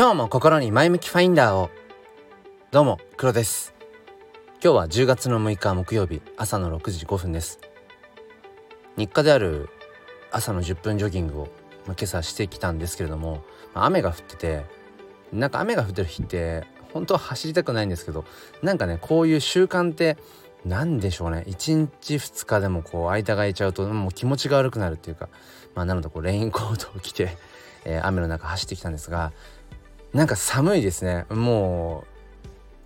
今日も心に前向きファインダーを。どうも黒です。今日は10月の6日木曜日朝の6時5分です。日課である朝の10分ジョギングを、今朝してきたんですけれども、雨が降っててなんか雨が降ってる日って本当は走りたくないんですけどなんかねこういう習慣って何でしょうね。1日2日でもこう間が空いちゃうともう気持ちが悪くなるっていうかまあなのでこうレインコートを着て、えー、雨の中走ってきたんですがなんか寒いですね。も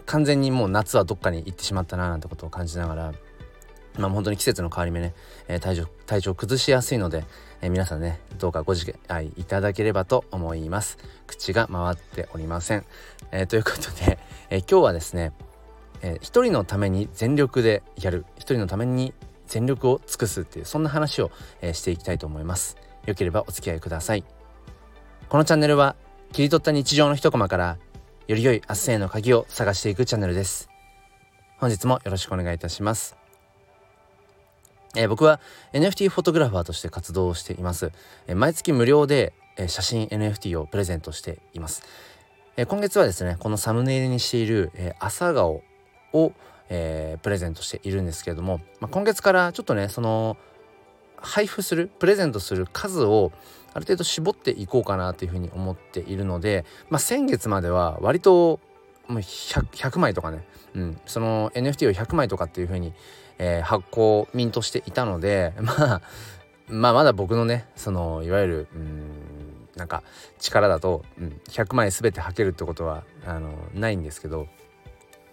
う完全にもう夏はどっかに行ってしまったななんてことを感じながらまあ本当に季節の変わり目ね、えー、体調体調崩しやすいので、えー、皆さんねどうかご自愛いただければと思います。口が回っておりません、えー、ということで、え今日はですねえー、一人のために全力でやる。一人のために全力を尽くすっていうそんな話を、え、していきたいと思います。よければお付き合いください。このチャンネルは切り取った日常の一コマからより良い明日への鍵を探していくチャンネルです。本日もよろしくお願いいたします。えー、僕は NFT フォトグラファーとして活動をしています、えー、毎月無料で、えー、写真 NFT をプレゼントしています、え今月はですねこのサムネイルにしている、え朝顔を、えー、プレゼントしているんですけれども、まあ、今月からちょっとねその配布するプレゼントする数をある程度絞っていこうかなというふうに思っているので、まあ、先月までは割ともう 100, 100枚とかね、うん、その NFT を100枚とかっていうふうに、えー、発行ミントしていたので、まあ、まあまだ僕のねそのいわゆるうんなんか力だと、うん、100枚全て履けるってことはあのないんですけど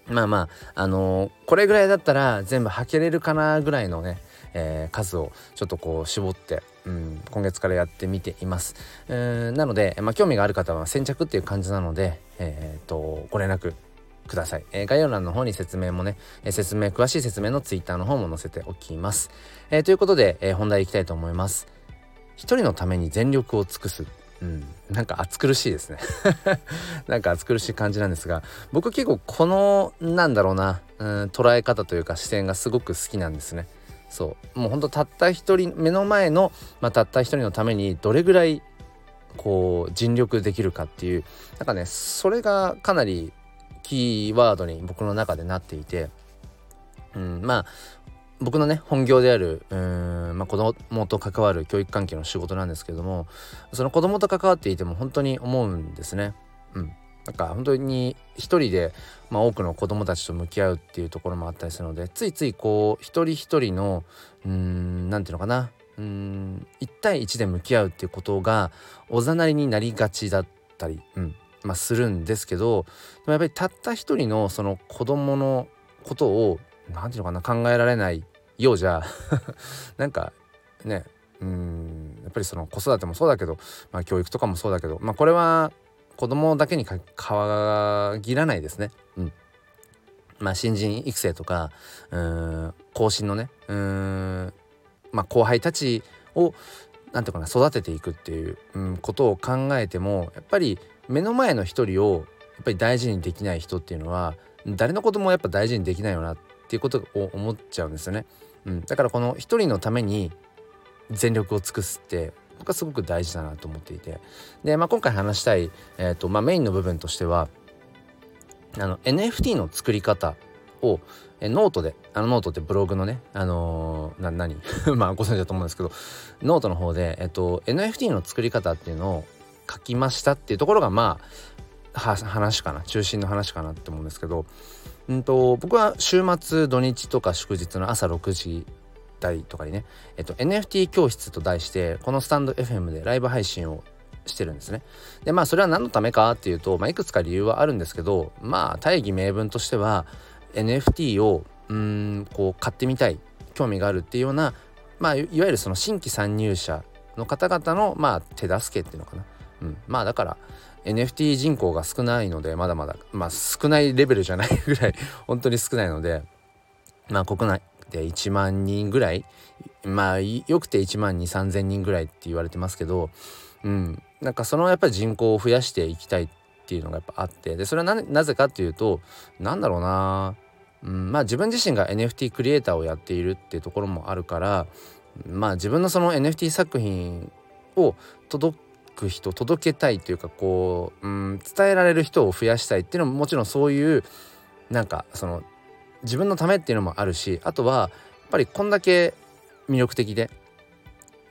まあまああのー、これぐらいだったら全部履けれるかなぐらいのね、えー、数をちょっとこう絞って、うん、今月からやってみています。えー、なので、まあ、興味がある方は先着っていう感じなので、えー、とご連絡ください、えー、概要欄の方に説明もね、え、説明詳しい説明の Twitter の方も載せておきます。えー、ということで、え、本題いきたいと思います。一人のために全力を尽くすうん、なんか暑苦しいですね なんか暑苦しい感じなんですが僕結構このなんだろうな、うん、捉え方というか視点がすごく好きなんですねそうもうほんとたった一人目の前の、まあ、たった一人のためにどれぐらいこう尽力できるかっていうなんかねそれがかなりキーワードに僕の中でなっていてうん、まあ僕のね本業であるうん、まあ、子供と関わる教育関係の仕事なんですけどもその子供と関わっていても本当に思うんですね。うん、なんか本当に一人で、まあ、多くの子供たちと向き合うっていうところもあったりするのでついついこう一人一人のうん何て言うのかな。うん1対1で向き合うっていうことがおざなりになりがちだったり、うんまあ、するんですけどでもやっぱりたった一人のその子供のことを何て言うのかな考えられないようじゃ なんかねうんやっぱりその子育てもそうだけど、まあ、教育とかもそうだけど、まあ、これは子供だけに限らないですね。うんまあ、新人育成とかうん後進のねうんまあ、後輩たちを何ていうかな育てていくっていう、うん、ことを考えてもやっぱり目の前の一人をやっぱり大事にできない人っていうのは誰のこともやっぱ大事にできないよなっていうことを思っちゃうんですよね。うん、だからこの一人のために全力を尽くすって僕はすごく大事だなと思っていて。で、まあ、今回話したい、えーとまあ、メインの部分としてはあの NFT の作り方をえノートであのノートってブログのねあのー、な何？まあご存知だと思うんですけどノートの方で、えっと、NFT の作り方っていうのを書きましたっていうところがまあ話かな中心の話かなって思うんですけどうんと僕は週末土日とか祝日の朝6時台とかにね、えっと、NFT 教室と題してこのスタンド FM でライブ配信をしてるんですね。でまあそれは何のためかっていうと、まあ、いくつか理由はあるんですけどまあ大義名分としては NFT をうんこう買ってみたい興味があるっていうようなまあいわゆるその新規参入者の方々のまあ手助けっていうのかな。うん、まあだから NFT 人口が少ないのでまだまだまあ少ないレベルじゃないぐらい本当に少ないのでまあ国内で1万人ぐらいまあよくて1万2 3 0 0 0人ぐらいって言われてますけどうん。なんかそのやっぱり人口を増やしていきたいっていうのがやっぱあってでそれはなぜかっていうとなんだろうな。うん、まあ自分自身が NFT クリエイターをやっているっていうところもあるからまあ自分のその NFT 作品を届く人届けたいというかこう、うん、伝えられる人を増やしたいっていうのももちろんそういうなんかその自分のためっていうのもあるしあとはやっぱりこんだけ魅力的で、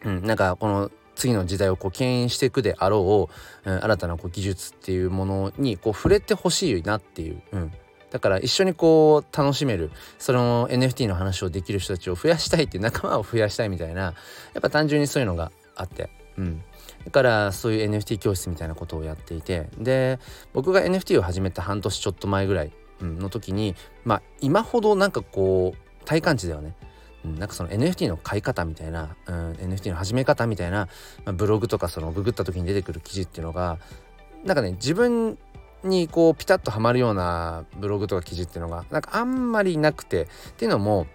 うん、なんかこの次の時代をこう牽引していくであろう、うん、新たなこう技術っていうものにこう触れてほしいなっていう、うん、だから一緒にこう楽しめるその NFT の話をできる人たちを増やしたいっていう仲間を増やしたいみたいなやっぱ単純にそういうのがあって、うん、だからそういう NFT 教室みたいなことをやっていてで僕が NFT を始めた半年ちょっと前ぐらいの時にまあ今ほどなんかこう体感値ではね、なんかその NFT の買い方みたいな、うん、NFT の始め方みたいな、まあ、ブログとかそのググった時に出てくる記事っていうのがなんかね自分にこうピタッとはまるようなブログとか記事っていうのがなんかあんまりなくてっていうのも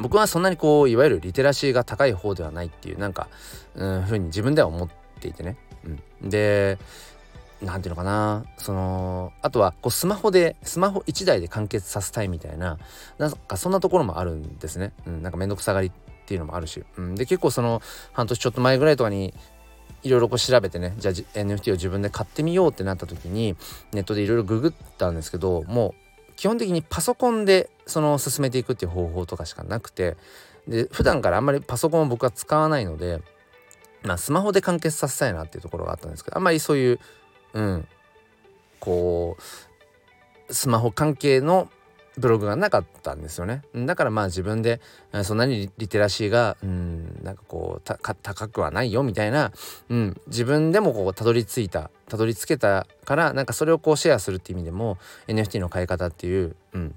僕はそんなにこういわゆるリテラシーが高い方ではないっていうなんか、うん、ふうに自分では思っていてね。うん、で何ていうのかな。そのあとはこうスマホでスマホ1台で完結させたいみたいななんかそんなところもあるんですね、うん、なんか面倒くさがりっていうのもあるし、うん、で結構その半年ちょっと前ぐらいとかにいろいろこう調べてねじゃあ NFT を自分で買ってみようってなった時にネットでいろいろググったんですけどもう基本的にパソコンでその進めていくっていう方法とかしかなくてで普段からあんまりパソコンを僕は使わないのでまあスマホで完結させたいなっていうところがあったんですけどあんまりそういううん。こうスマホ関係のブログがなかったんですよね。だからまあ自分でそんなにリテラシーがうんなんかこう高くはないよみたいな、うん、自分でもこうたどり着いたたどり着けたからなんかそれをこうシェアするっていう意味でも NFT の買い方っていう、うん、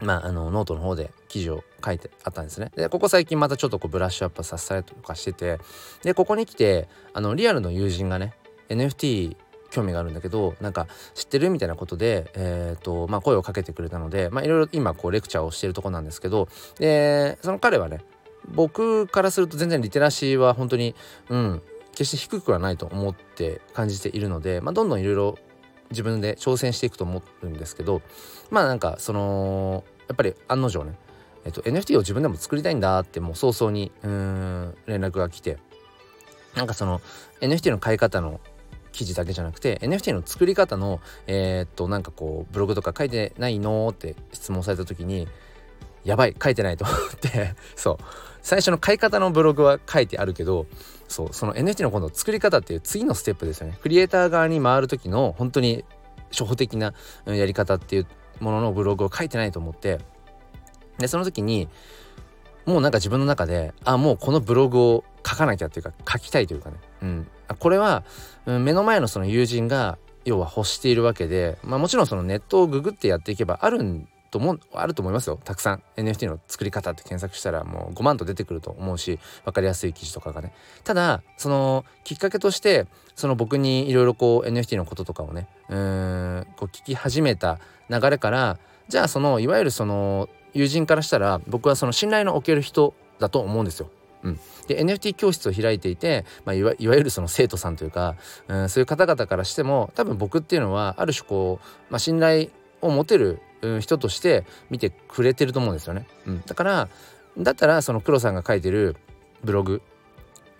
まああのノートの方で記事を書いてあったんですね。でここ最近またちょっとこうブラッシュアップさせたりとかしててでここに来てあのリアルの友人がね NFT 興味があるんだけどなんか知ってるみたいなことで、えーとまあ、声をかけてくれたのでまあいろいろ今こうレクチャーをしてるとこなんですけどでその彼はね僕からすると全然リテラシーは本当にうん決して低くはないと思って感じているので、まあ、どんどんいろいろ自分で挑戦していくと思うんですけどまあなんかそのやっぱり案の定ね、えっと、NFT を自分でも作りたいんだってもう早々にうん連絡が来てなんかその NFT の買い方の記事だけじゃなくて NFT の作り方のえー、っとなんかこうブログとか書いてないのって質問された時にやばい書いてないと思って そう。最初の買い方のブログは書いてあるけどそうその NFT の今度作り方っていう次のステップですよね。クリエイター側に回る時の本当に初歩的なやり方っていうもののブログを書いてないと思ってでその時にもうなんか自分の中であもうこのブログを書かなきゃっていうか書きたいというかね、うん、これは、うん、目の前のその友人が要は欲しているわけで、まあ、もちろんそのネットをググってやっていけばあるんと思うあると思いますよ。たくさん。NFT の作り方って検索したらもう5万と出てくると思うし分かりやすい記事とかがね。ただそのきっかけとしてその僕にいろいろこう NFT のこととかをねうんこう聞き始めた流れからじゃあそのいわゆるその友人からしたら僕はその信頼のおける人だと思うんですよ。うん、で NFT 教室を開いていて、まあ、いわいわゆるその生徒さんというか、うん、そういう方々からしても多分僕っていうのはある種こう、まあ、信頼を持てる、人として見てくれてると思うんですよね。うん、だからだったらその黒さんが書いてるブログ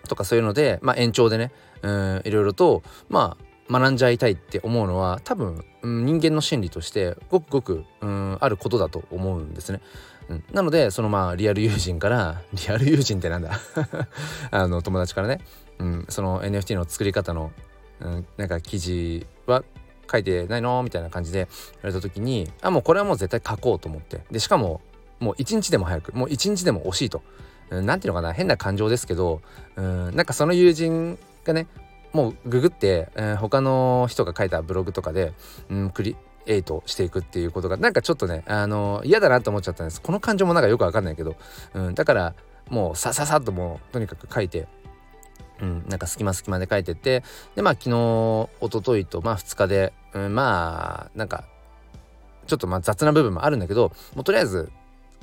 とかそういうので、まあ、延長でね、うん、いろいろとまあ学んじゃいたいって思うのは多分、うん、人間の心理としてごくごく、うん、あることだと思うんですね。うん、なのでそのまあリアル友人から リアル友人ってなんだ？あの友達からね、うん、その NFT の作り方の、うん、なんか記事は書いてないの？みたいな感じで言われた時にあもうこれはもう絶対書こうと思って。でしかももう一日でも早くもう一日でも惜しいと。何、うん、ていうのかな？変な感情ですけど、うん、なんかその友人がねもうググって、えー、他の人が書いたブログとかで、うん、クリエイトしていくっていうことがなんかちょっとねあの嫌だなと思っちゃったんです。この感情もなんかよくわかんないけど、うん、だからもうさささっともうとにかく書いてうん、なんか隙間隙間で書いてってでまあ昨日一昨日とまあ2日で、うん、まあなんかちょっとまあ雑な部分もあるんだけどもうとりあえず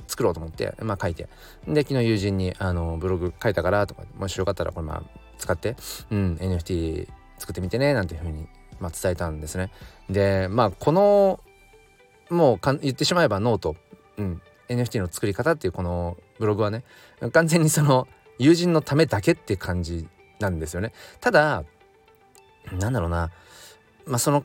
作ろうと思ってまあ書いて。で昨日友人にあのブログ書いたからとかもしよかったらこれまあ使って、うん、NFT 作ってみてねなんていうふうに、まあ、伝えたんですね。でまあこのもうか言ってしまえば note、うん、NFT の作り方っていうこのブログはね完全にその友人のためだけって感じなんですよねただなんだろうなまあその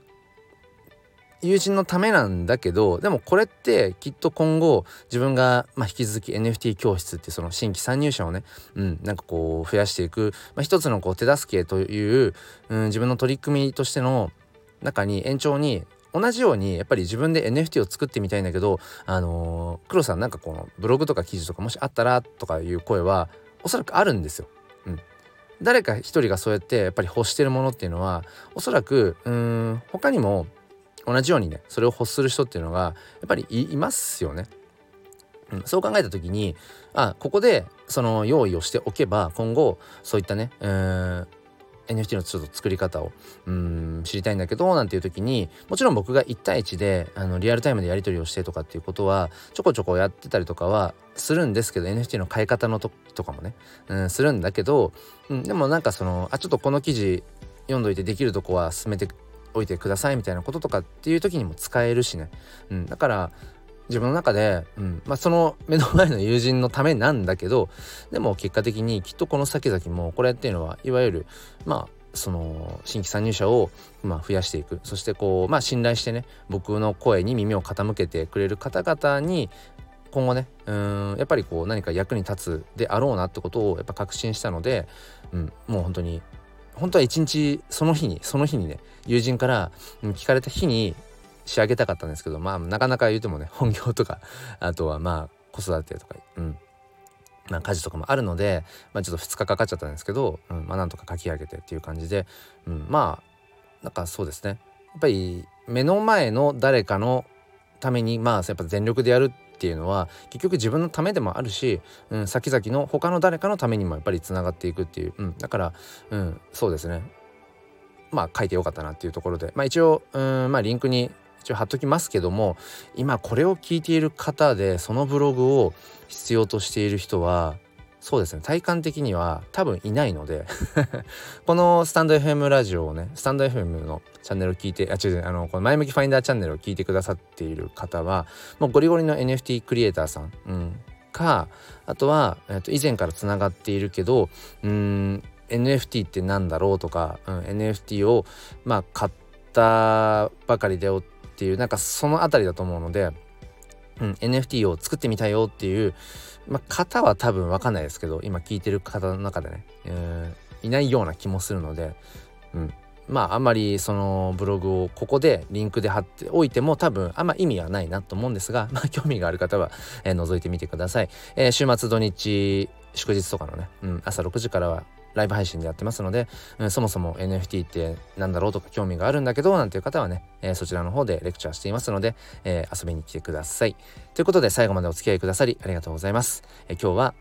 友人のためなんだけどでもこれってきっと今後自分が、まあ、引き続き NFT 教室ってその新規参入者をね、うん、なんかこう増やしていく、まあ、一つのこう手助けという、うん、自分の取り組みとしての中に延長に同じようにやっぱり自分で NFT を作ってみたいんだけどあのー、黒さんなんかこのブログとか記事とかもしあったらとかいう声はおそらくあるんですよ。うん、誰か一人がそうやってやっぱり欲してるものっていうのはおそらくうん他にも同じようにねそれを欲する人っていうのがやっぱりいますよね。うん、そう考えた時にあここでその用意をしておけば今後そういったねうん NFT のちょっと作り方をうん知りたいんだけどなんていう時にもちろん僕が1対1であのリアルタイムでやり取りをしてとかっていうことはちょこちょこやってたりとかはするんですけど NFT の買い方の時とかもね、うん、するんだけど、うん、でもなんかそのあちょっとこの記事読んどいてできるとこは進めておいてくださいみたいなこととかっていう時にも使えるしね、うん、だから自分の中で、うんまあ、その目の前の友人のためなんだけどでも結果的にきっとこの先々もこれっていうのはいわゆるまあその新規参入者をまあ増やしていく。そしてこうまあ信頼してね僕の声に耳を傾けてくれる方々に今後ねうんやっぱりこう何か役に立つであろうなってことをやっぱ確信したので、うん、もう本当に本当は一日その日にその日にね友人から聞かれた日に仕上げたかったんですけどまあなかなか言うてもね 本業とかあとはまあ子育てとかうん。まあ、家事とかもあるので、まあ、ちょっと2日かかっちゃったんですけど、うんまあ、なんとか書き上げてっていう感じで、うん、まあなんかそうですね。やっぱり目の前の誰かのためにまあやっぱ全力でやるっていうのは結局自分のためでもあるし、うん、先々の他の誰かのためにもやっぱりつながっていくっていう、うん、だから、うん、そうですね。まあ書いてよかったなっていうところで、まあ、一応、うんまあ、リンクに一応貼っときますけども今これを聞いている方でそのブログを必要としている人はそうですね。体感的には多分いないので このスタンド FM ラジオをねスタンド FM のチャンネルを聞いてあ違うあのこの前向きファインダーチャンネルを聞いてくださっている方はもうゴリゴリの NFT クリエイターさん、うん、かあとは、えー、と以前からつながっているけどうん NFT って何だろうとか、うん、NFT をまあ買ったばかりでっていうなんかその辺りだと思うので、うん、NFT を作ってみたいよっていうまあ、方は多分分かんないですけど今聞いてる方の中でね、えー、いないような気もするので、うん、まああんまりそのブログをここでリンクで貼っておいても多分あんま意味はないなと思うんですが、まあ、興味がある方は、えー、覗いてみてください、えー、週末土日祝日とかのね、うん、朝6時からはライブ配信でやってますので、うん、そもそも NFT って何だろうとか興味があるんだけどなんていう方はね、えー、そちらの方でレクチャーしていますので、えー、遊びに来てください。ということで最後までお付き合いくださりありがとうございます。えー、今日は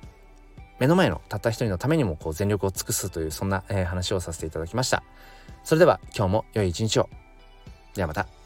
目の前のたった一人のためにもこう全力を尽くすというそんな、え話をさせていただきました。それでは今日も良い一日を。ではまた。